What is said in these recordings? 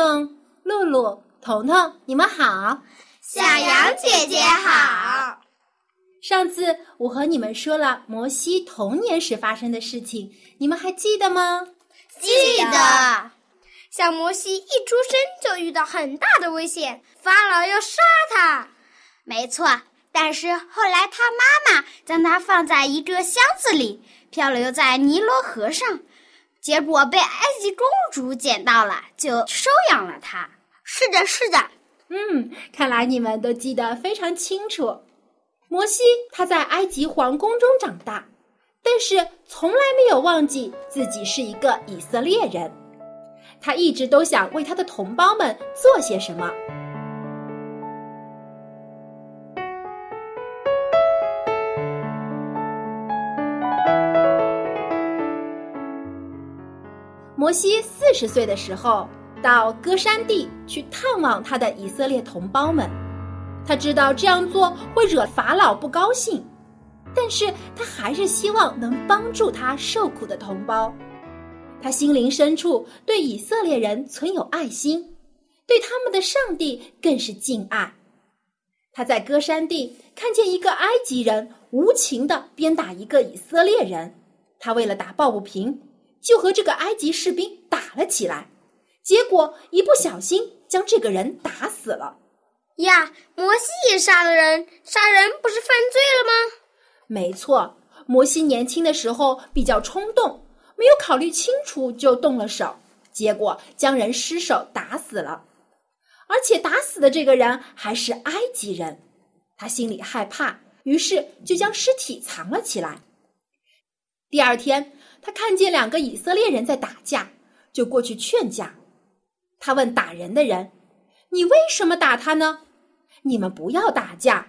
东东、露露、彤彤，你们好！小羊姐姐好。上次我和你们说了摩西童年时发生的事情，你们还记得吗？记得。小摩西一出生就遇到很大的危险，法老要杀他。没错，但是后来他妈妈将他放在一个箱子里，漂流在尼罗河上。结果被埃及公主捡到了，就收养了他。是的，是的。嗯，看来你们都记得非常清楚。摩西他在埃及皇宫中长大，但是从来没有忘记自己是一个以色列人。他一直都想为他的同胞们做些什么。摩西四十岁的时候，到歌山地去探望他的以色列同胞们。他知道这样做会惹法老不高兴，但是他还是希望能帮助他受苦的同胞。他心灵深处对以色列人存有爱心，对他们的上帝更是敬爱。他在歌山地看见一个埃及人无情的鞭打一个以色列人，他为了打抱不平。就和这个埃及士兵打了起来，结果一不小心将这个人打死了。呀，摩西也杀了人，杀人不是犯罪了吗？没错，摩西年轻的时候比较冲动，没有考虑清楚就动了手，结果将人失手打死了。而且打死的这个人还是埃及人，他心里害怕，于是就将尸体藏了起来。第二天。他看见两个以色列人在打架，就过去劝架。他问打人的人：“你为什么打他呢？你们不要打架，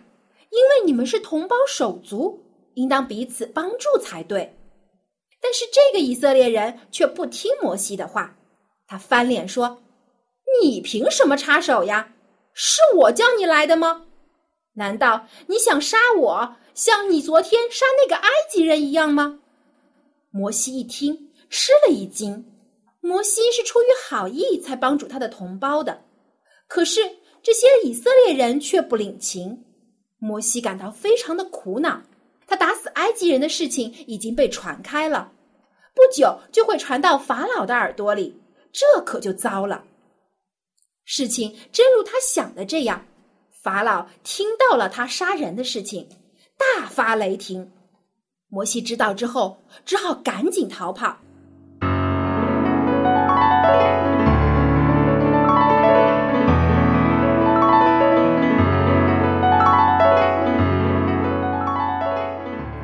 因为你们是同胞手足，应当彼此帮助才对。”但是这个以色列人却不听摩西的话，他翻脸说：“你凭什么插手呀？是我叫你来的吗？难道你想杀我，像你昨天杀那个埃及人一样吗？”摩西一听，吃了一惊。摩西是出于好意才帮助他的同胞的，可是这些以色列人却不领情。摩西感到非常的苦恼。他打死埃及人的事情已经被传开了，不久就会传到法老的耳朵里，这可就糟了。事情真如他想的这样，法老听到了他杀人的事情，大发雷霆。摩西知道之后，只好赶紧逃跑。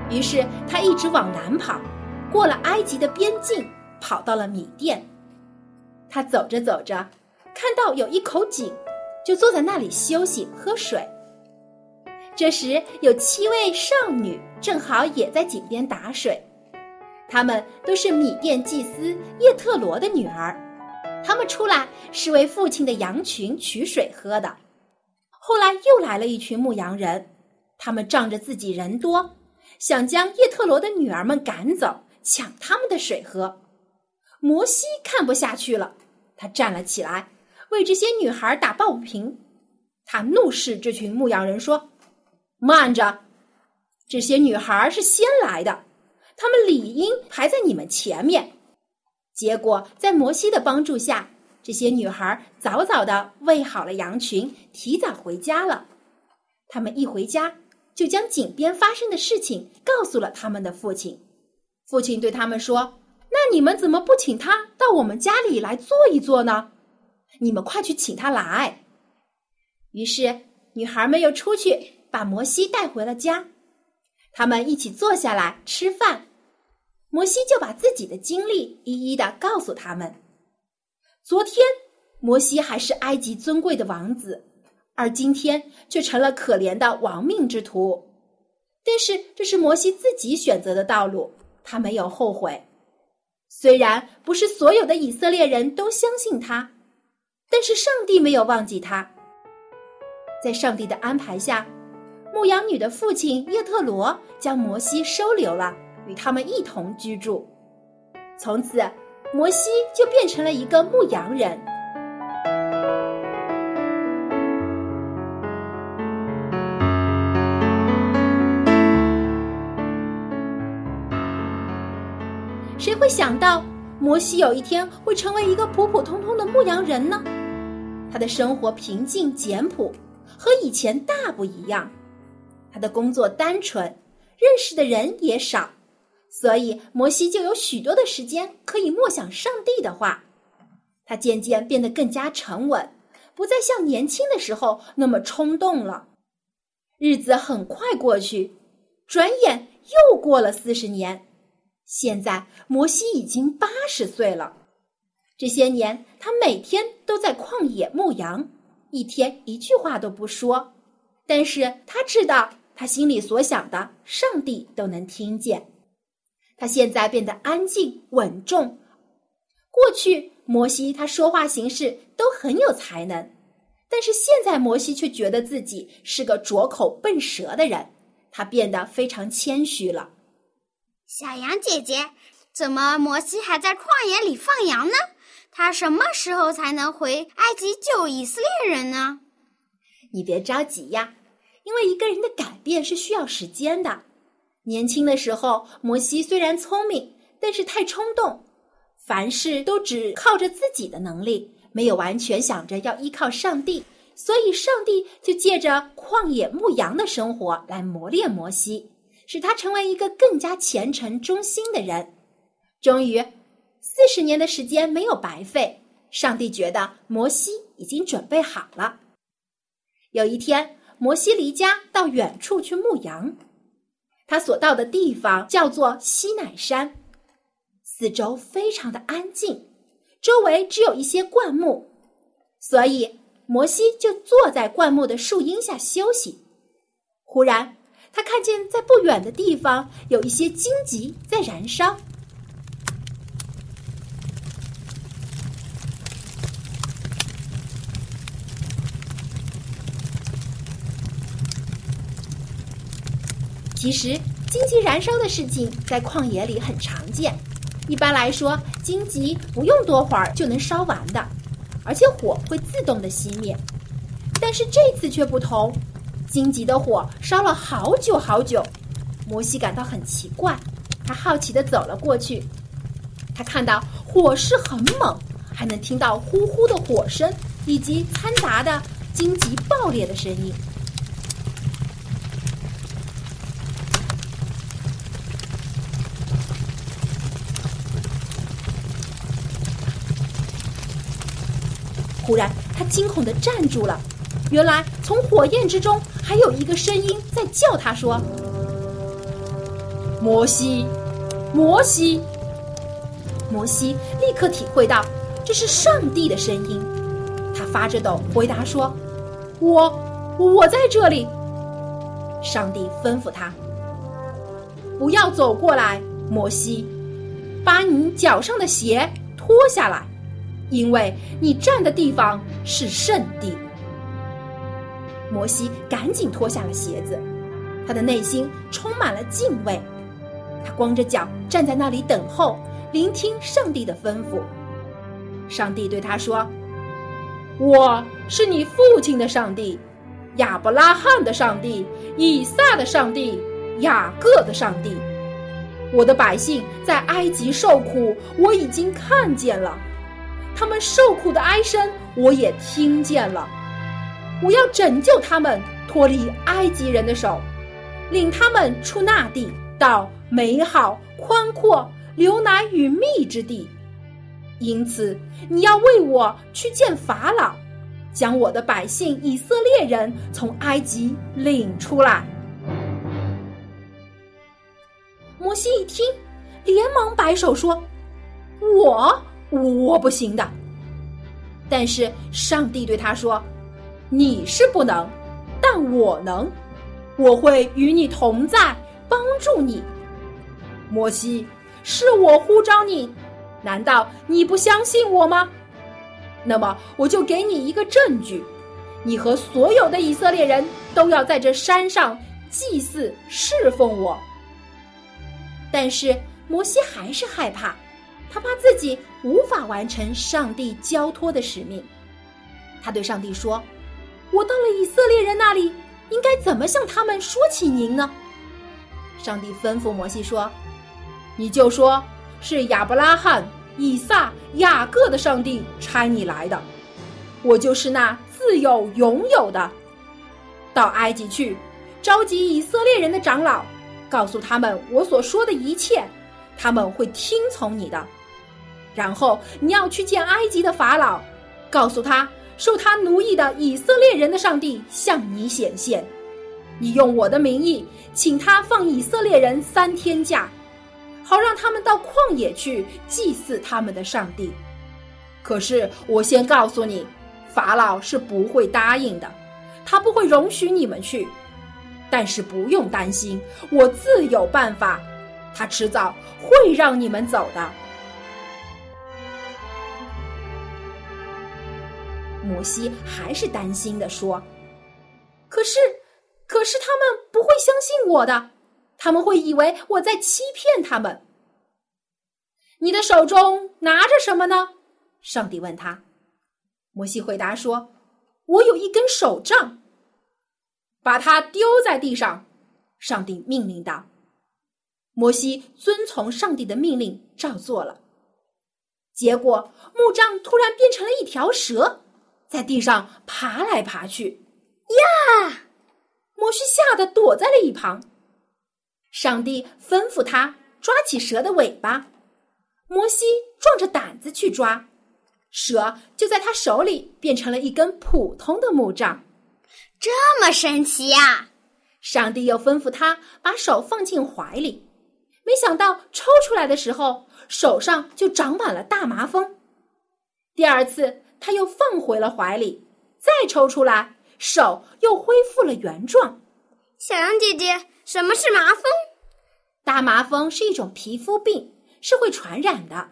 于是他一直往南跑，过了埃及的边境，跑到了米甸。他走着走着，看到有一口井，就坐在那里休息喝水。这时，有七位少女正好也在井边打水，她们都是米店祭司叶特罗的女儿。她们出来是为父亲的羊群取水喝的。后来又来了一群牧羊人，他们仗着自己人多，想将叶特罗的女儿们赶走，抢他们的水喝。摩西看不下去了，他站了起来，为这些女孩打抱不平。他怒视这群牧羊人说。慢着，这些女孩是先来的，她们理应排在你们前面。结果在摩西的帮助下，这些女孩早早的喂好了羊群，提早回家了。他们一回家，就将井边发生的事情告诉了他们的父亲。父亲对他们说：“那你们怎么不请他到我们家里来坐一坐呢？你们快去请他来。”于是女孩们又出去。把摩西带回了家，他们一起坐下来吃饭。摩西就把自己的经历一一的告诉他们。昨天摩西还是埃及尊贵的王子，而今天却成了可怜的亡命之徒。但是这是摩西自己选择的道路，他没有后悔。虽然不是所有的以色列人都相信他，但是上帝没有忘记他。在上帝的安排下，牧羊女的父亲叶特罗将摩西收留了，与他们一同居住。从此，摩西就变成了一个牧羊人。谁会想到摩西有一天会成为一个普普通通的牧羊人呢？他的生活平静简朴，和以前大不一样。他的工作单纯，认识的人也少，所以摩西就有许多的时间可以默想上帝的话。他渐渐变得更加沉稳，不再像年轻的时候那么冲动了。日子很快过去，转眼又过了四十年。现在摩西已经八十岁了，这些年他每天都在旷野牧羊，一天一句话都不说，但是他知道他心里所想的，上帝都能听见。他现在变得安静稳重。过去摩西他说话行事都很有才能，但是现在摩西却觉得自己是个拙口笨舌的人，他变得非常谦虚了。小羊姐姐，怎么摩西还在旷野里放羊呢？他什么时候才能回埃及救以色列人呢？你别着急呀，因为一个人的改变是需要时间的。年轻的时候，摩西虽然聪明，但是太冲动，凡事都只靠着自己的能力，没有完全想着要依靠上帝，所以上帝就借着旷野牧羊的生活来磨练摩西。使他成为一个更加虔诚忠心的人。终于，四十年的时间没有白费。上帝觉得摩西已经准备好了。有一天，摩西离家到远处去牧羊，他所到的地方叫做西乃山，四周非常的安静，周围只有一些灌木，所以摩西就坐在灌木的树荫下休息。忽然，他看见在不远的地方有一些荆棘在燃烧。其实，荆棘燃烧的事情在旷野里很常见。一般来说，荆棘不用多会儿就能烧完的，而且火会自动的熄灭。但是这次却不同。荆棘的火烧了好久好久，摩西感到很奇怪，他好奇的走了过去。他看到火势很猛，还能听到呼呼的火声以及掺杂的荆棘爆裂的声音。忽然，他惊恐的站住了。原来，从火焰之中还有一个声音在叫他说：“摩西，摩西。”摩西立刻体会到这是上帝的声音，他发着抖回答说：“我，我在这里。”上帝吩咐他：“不要走过来，摩西，把你脚上的鞋脱下来，因为你站的地方是圣地。”摩西赶紧脱下了鞋子，他的内心充满了敬畏。他光着脚站在那里等候，聆听上帝的吩咐。上帝对他说：“我是你父亲的上帝，亚伯拉罕的上帝，以撒的上帝，雅各的上帝。我的百姓在埃及受苦，我已经看见了；他们受苦的哀声，我也听见了。”我要拯救他们脱离埃及人的手，领他们出那地，到美好、宽阔、流奶与蜜之地。因此，你要为我去见法老，将我的百姓以色列人从埃及领出来。摩西一听，连忙摆手说：“我我不行的。”但是上帝对他说：“你是不能，但我能，我会与你同在，帮助你。”摩西，是我呼召你，难道你不相信我吗？那么我就给你一个证据，你和所有的以色列人都要在这山上祭祀侍奉我。但是摩西还是害怕。他怕自己无法完成上帝交托的使命，他对上帝说：“我到了以色列人那里，应该怎么向他们说起您呢？”上帝吩咐摩西说：“你就说是亚伯拉罕、以撒、雅各的上帝差你来的，我就是那自有永有的。到埃及去，召集以色列人的长老，告诉他们我所说的一切，他们会听从你的。”然后你要去见埃及的法老，告诉他受他奴役的以色列人的上帝向你显现。你用我的名义请他放以色列人三天假，好让他们到旷野去祭祀他们的上帝。可是我先告诉你，法老是不会答应的，他不会容许你们去。但是不用担心，我自有办法，他迟早会让你们走的。摩西还是担心的说：“可是，可是他们不会相信我的，他们会以为我在欺骗他们。”你的手中拿着什么呢？上帝问他。摩西回答说：“我有一根手杖。”把它丢在地上，上帝命令道。摩西遵从上帝的命令，照做了。结果木杖突然变成了一条蛇。在地上爬来爬去，呀！摩西吓得躲在了一旁。上帝吩咐他抓起蛇的尾巴，摩西壮着胆子去抓，蛇就在他手里变成了一根普通的木杖。这么神奇呀！上帝又吩咐他把手放进怀里，没想到抽出来的时候，手上就长满了大麻风。第二次。他又放回了怀里，再抽出来，手又恢复了原状。小羊姐姐，什么是麻风？大麻风是一种皮肤病，是会传染的，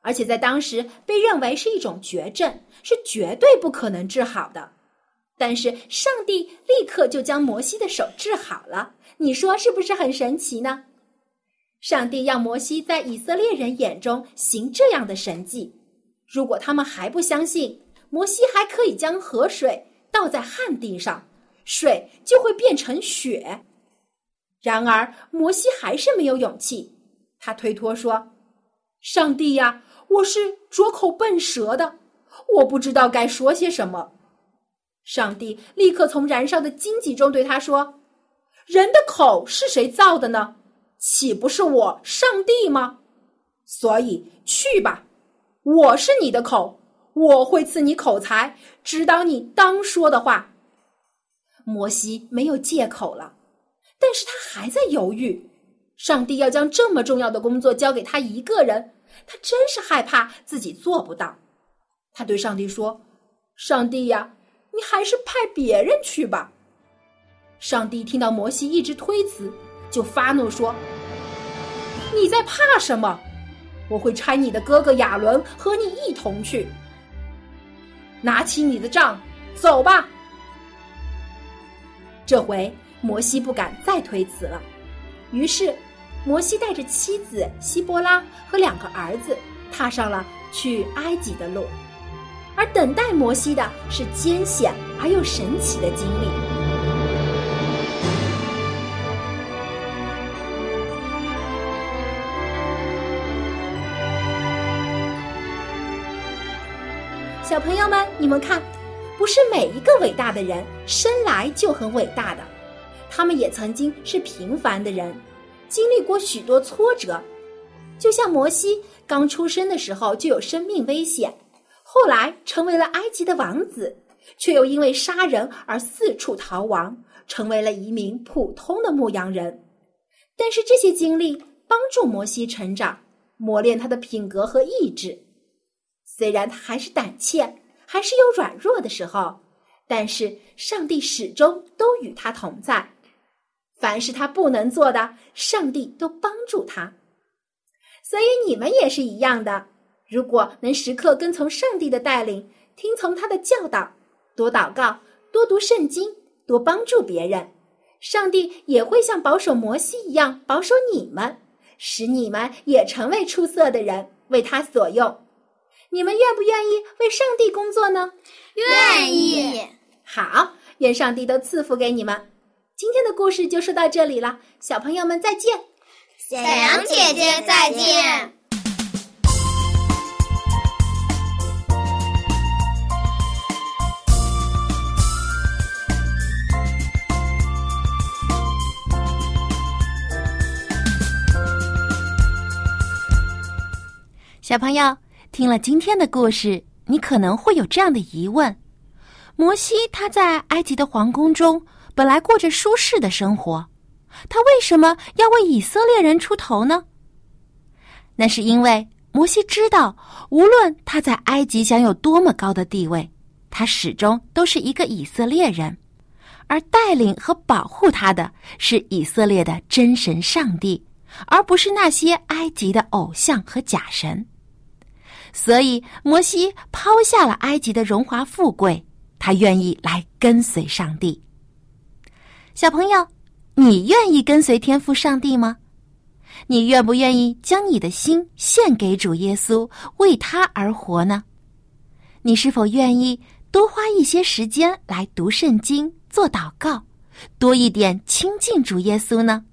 而且在当时被认为是一种绝症，是绝对不可能治好的。但是上帝立刻就将摩西的手治好了，你说是不是很神奇呢？上帝让摩西在以色列人眼中行这样的神迹。如果他们还不相信，摩西还可以将河水倒在旱地上，水就会变成雪。然而，摩西还是没有勇气。他推脱说：“上帝呀，我是拙口笨舌的，我不知道该说些什么。”上帝立刻从燃烧的荆棘中对他说：“人的口是谁造的呢？岂不是我上帝吗？所以去吧。”我是你的口，我会赐你口才，指导你当说的话。摩西没有借口了，但是他还在犹豫。上帝要将这么重要的工作交给他一个人，他真是害怕自己做不到。他对上帝说：“上帝呀，你还是派别人去吧。”上帝听到摩西一直推辞，就发怒说：“你在怕什么？”我会差你的哥哥亚伦和你一同去。拿起你的杖，走吧。这回摩西不敢再推辞了，于是摩西带着妻子希波拉和两个儿子，踏上了去埃及的路。而等待摩西的是艰险而又神奇的经历。朋友们，你们看，不是每一个伟大的人生来就很伟大的，他们也曾经是平凡的人，经历过许多挫折。就像摩西刚出生的时候就有生命危险，后来成为了埃及的王子，却又因为杀人而四处逃亡，成为了一名普通的牧羊人。但是这些经历帮助摩西成长，磨练他的品格和意志。虽然他还是胆怯，还是有软弱的时候，但是上帝始终都与他同在。凡是他不能做的，上帝都帮助他。所以你们也是一样的。如果能时刻跟从上帝的带领，听从他的教导，多祷告，多读圣经，多帮助别人，上帝也会像保守摩西一样保守你们，使你们也成为出色的人，为他所用。你们愿不愿意为上帝工作呢？愿意。好，愿上帝都赐福给你们。今天的故事就说到这里了，小朋友们再见。小羊姐姐再见。小朋友听了今天的故事，你可能会有这样的疑问：摩西他在埃及的皇宫中。本来过着舒适的生活，他为什么要为以色列人出头呢？那是因为摩西知道，无论他在埃及享有多么高的地位，他始终都是一个以色列人，而带领和保护他的是以色列的真神上帝，而不是那些埃及的偶像和假神。所以，摩西抛下了埃及的荣华富贵，他愿意来跟随上帝。小朋友，你愿意跟随天父上帝吗？你愿不愿意将你的心献给主耶稣，为他而活呢？你是否愿意多花一些时间来读圣经、做祷告，多一点亲近主耶稣呢？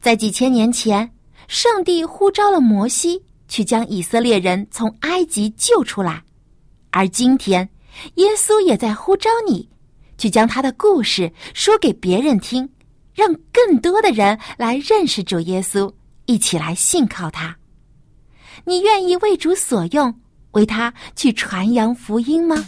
在几千年前，上帝呼召了摩西去将以色列人从埃及救出来，而今天，耶稣也在呼召你。去将他的故事说给别人听，让更多的人来认识主耶稣，一起来信靠他。你愿意为主所用，为他去传扬福音吗？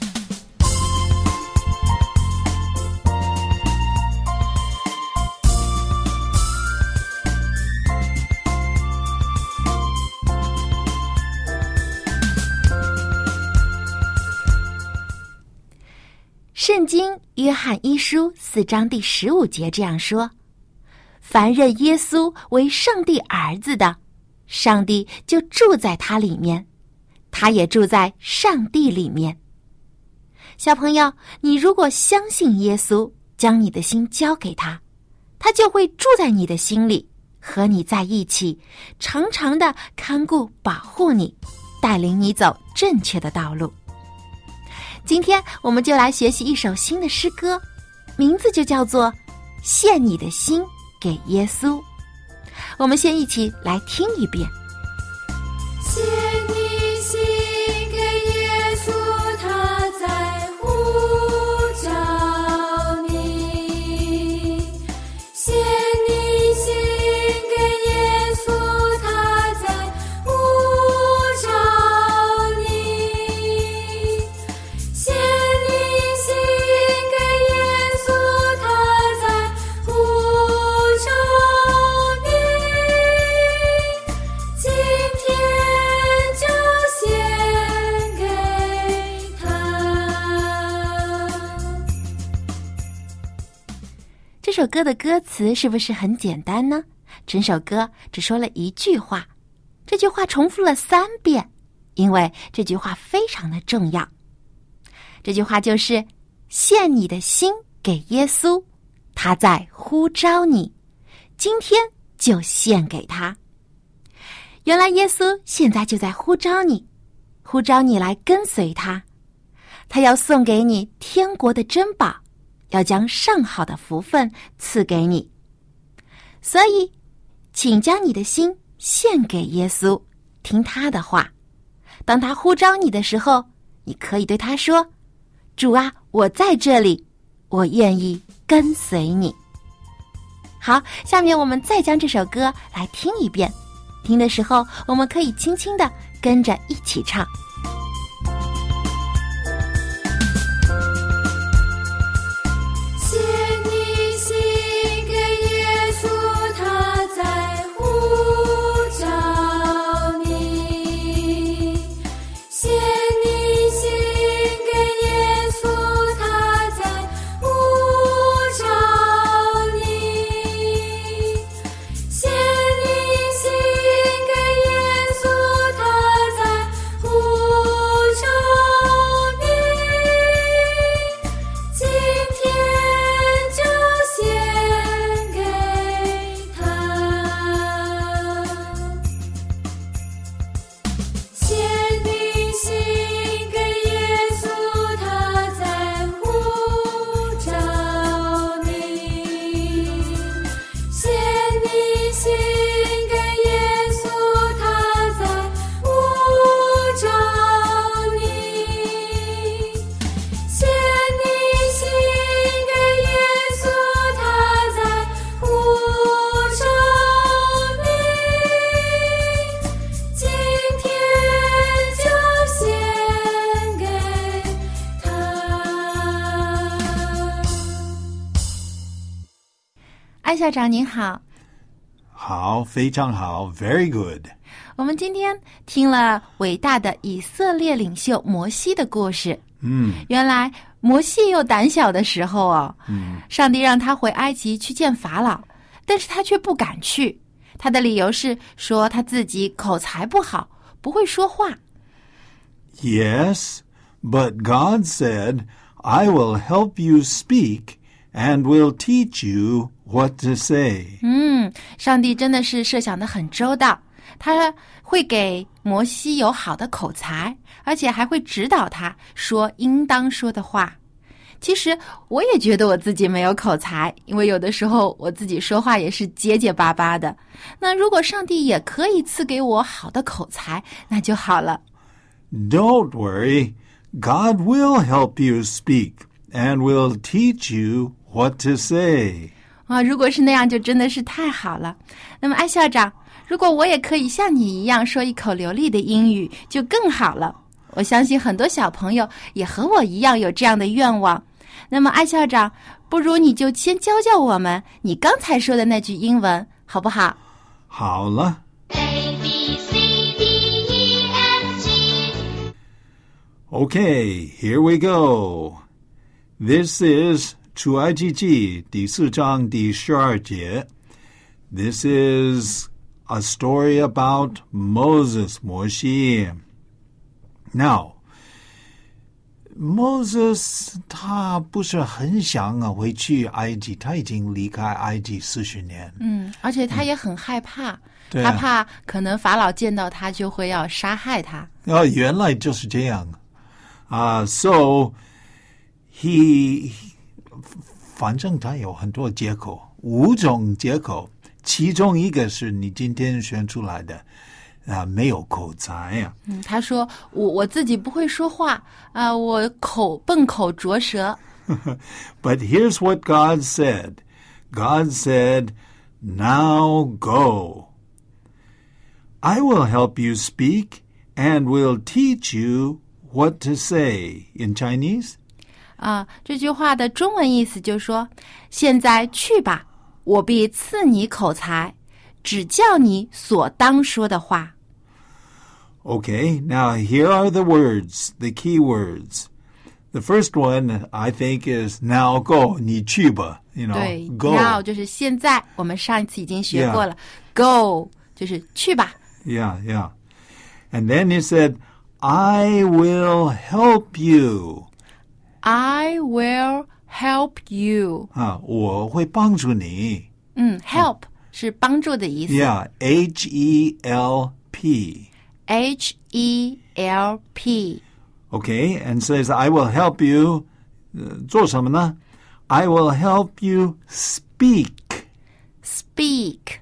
圣经约翰一书四章第十五节这样说：“凡认耶稣为上帝儿子的，上帝就住在他里面，他也住在上帝里面。”小朋友，你如果相信耶稣，将你的心交给他，他就会住在你的心里，和你在一起，常常的看顾保护你，带领你走正确的道路。今天我们就来学习一首新的诗歌，名字就叫做《献你的心给耶稣》。我们先一起来听一遍。这首歌的歌词是不是很简单呢？整首歌只说了一句话，这句话重复了三遍，因为这句话非常的重要。这句话就是“献你的心给耶稣，他在呼召你，今天就献给他。”原来耶稣现在就在呼召你，呼召你来跟随他，他要送给你天国的珍宝。要将上好的福分赐给你，所以，请将你的心献给耶稣，听他的话。当他呼召你的时候，你可以对他说：“主啊，我在这里，我愿意跟随你。”好，下面我们再将这首歌来听一遍。听的时候，我们可以轻轻的跟着一起唱。校长您好。好，非常好，very good。我们今天听了伟大的以色列领袖摩西的故事。嗯原来摩西也有胆小的时候哦。嗯上帝让他回埃及去见法老，但是他却不敢去。他的理由是说他自己口才不好，不会说话。Yes, but God said, I will help you speak and will teach you what to say. 嗯，上帝真的是设想的很周到，他会给摩西有好的口才，而且还会指导他说应当说的话。其实我也觉得我自己没有口才，因为有的时候我自己说话也是结结巴巴的。那如果上帝也可以赐给我好的口才，那就好了。Don't worry, God will help you speak and will teach you what to say. 啊，如果是那样，就真的是太好了。那么，艾校长，如果我也可以像你一样说一口流利的英语，就更好了。我相信很多小朋友也和我一样有这样的愿望。那么，艾校长，不如你就先教教我们你刚才说的那句英文，好不好？好了 A B C D E F G Okay, here we go. This is 出埃及记第四章第十二节. This is a story about Moses, 摩西. Now, Moses 他不是很想啊回去埃及，他已经离开埃及四十年。嗯，而且他也很害怕，他怕可能法老见到他就会要杀害他。啊，原来就是这样啊。so he，反正他有很多借口，五种借口，其中一个是你今天选出来的啊，没有口才呀、嗯，他说我我自己不会说话啊、我口笨口拙舌。 But here's what God said. God said, "Now go. I will help you speak and will teach you what to say." In Chinese. 啊，这句话的中文意思就是说：现在去吧，我必赐你口才，只教你所当说的话。 Okay, now here are the words, the key words. The first one I think is now go, 你去吧, you know, 对 go. ，now 就是现在，我们上一次已经学过了。Go 就是去吧。 Yeah, yeah. And then he said, I will help you. I will help you。啊，我会帮助你。嗯，help 是帮助的意思。 Yeah, H E L P. H E L P。 Okay, and says, I will help you. 呃做什么呢? I will help you speak. Speak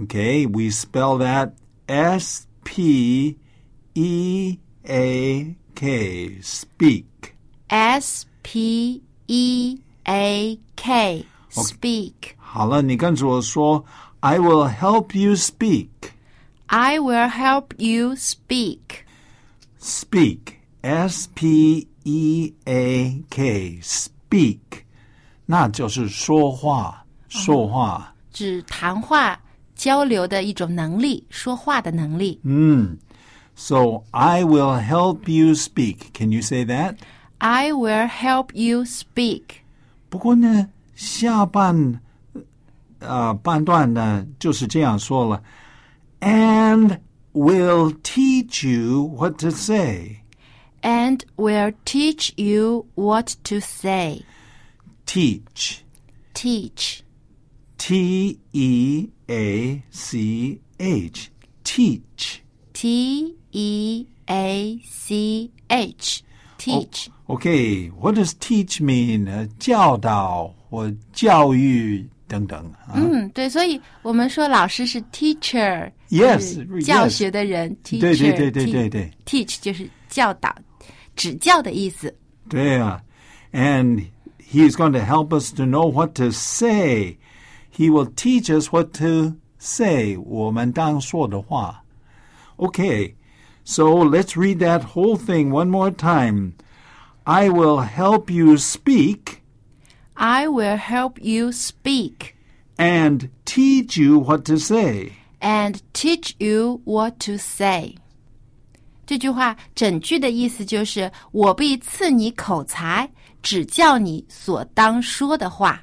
Okay, we spell that S P E A K. Speak. S P E A K speak. 好了，你跟着我说, I will help you speak. I will help you speak. Speak. S P E A K. Speak. 那就是说话，说话。指谈话交流的一种能力，说话的能力。 So I will help you speak. Can you say that? I will help you speak. 不过呢，下半呃半段呢就是这样说了，and will teach you what to say. And will teach you what to say. Teach. Teach. T E A C H. Teach. T E A C H. Teach. Okay, what does teach mean? 呃教导或教育等等啊。嗯，对，所以我们说老师是 teacher， Yes, 就是教 yes. 学的人。teacher，对对对对 te- 对对 teach 就是教导、指教的意思。对啊，and he's going to help us to know what to say. He will teach us what to say. 我们当说的话。Okay, so let's read that whole thing one more time. I will help you speak I will help you speak and teach you what to say. and teach you what to say。这句话整句的意思就是：我必赐你口才，指教你所当说的话。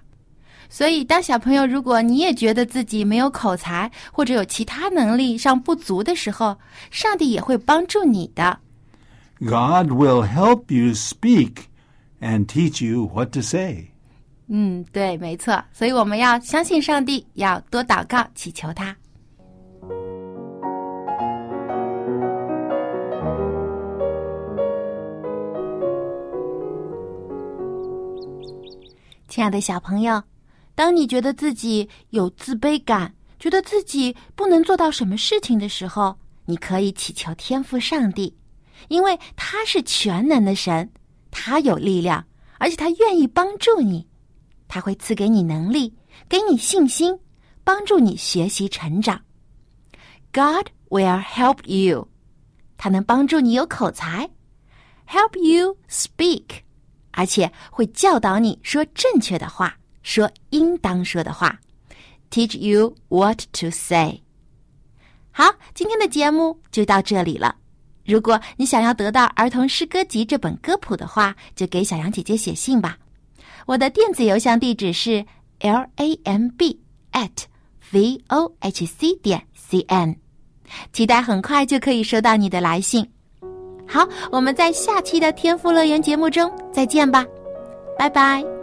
所以，当小朋友如果你也觉得自己没有口才，或者有其他能力上不足的时候，上帝也会帮助你的。God will help you speak and teach you what to say. 嗯，对，没错。所以我们要相信上帝，要多祷告，祈求他。亲爱的小朋友，当你觉得自己有自卑感，觉得自己不能做到什么事情的时候，你可以祈求天赋上帝，因为他是全能的神，他有力量，而且他愿意帮助你。他会赐给你能力，给你信心，帮助你学习成长。God will help you，他能帮助你有口才，help you speak，而且会教导你说正确的话，说应当说的话，teach you what to say。好，今天的节目就到这里了。如果你想要得到《儿童诗歌集》这本歌谱的话，就给小杨姐姐写信吧。我的电子邮箱地址是 l a m b at v o h c 点 c n，期待很快就可以收到你的来信。好，我们在下期的天赋乐园节目中再见吧，拜拜。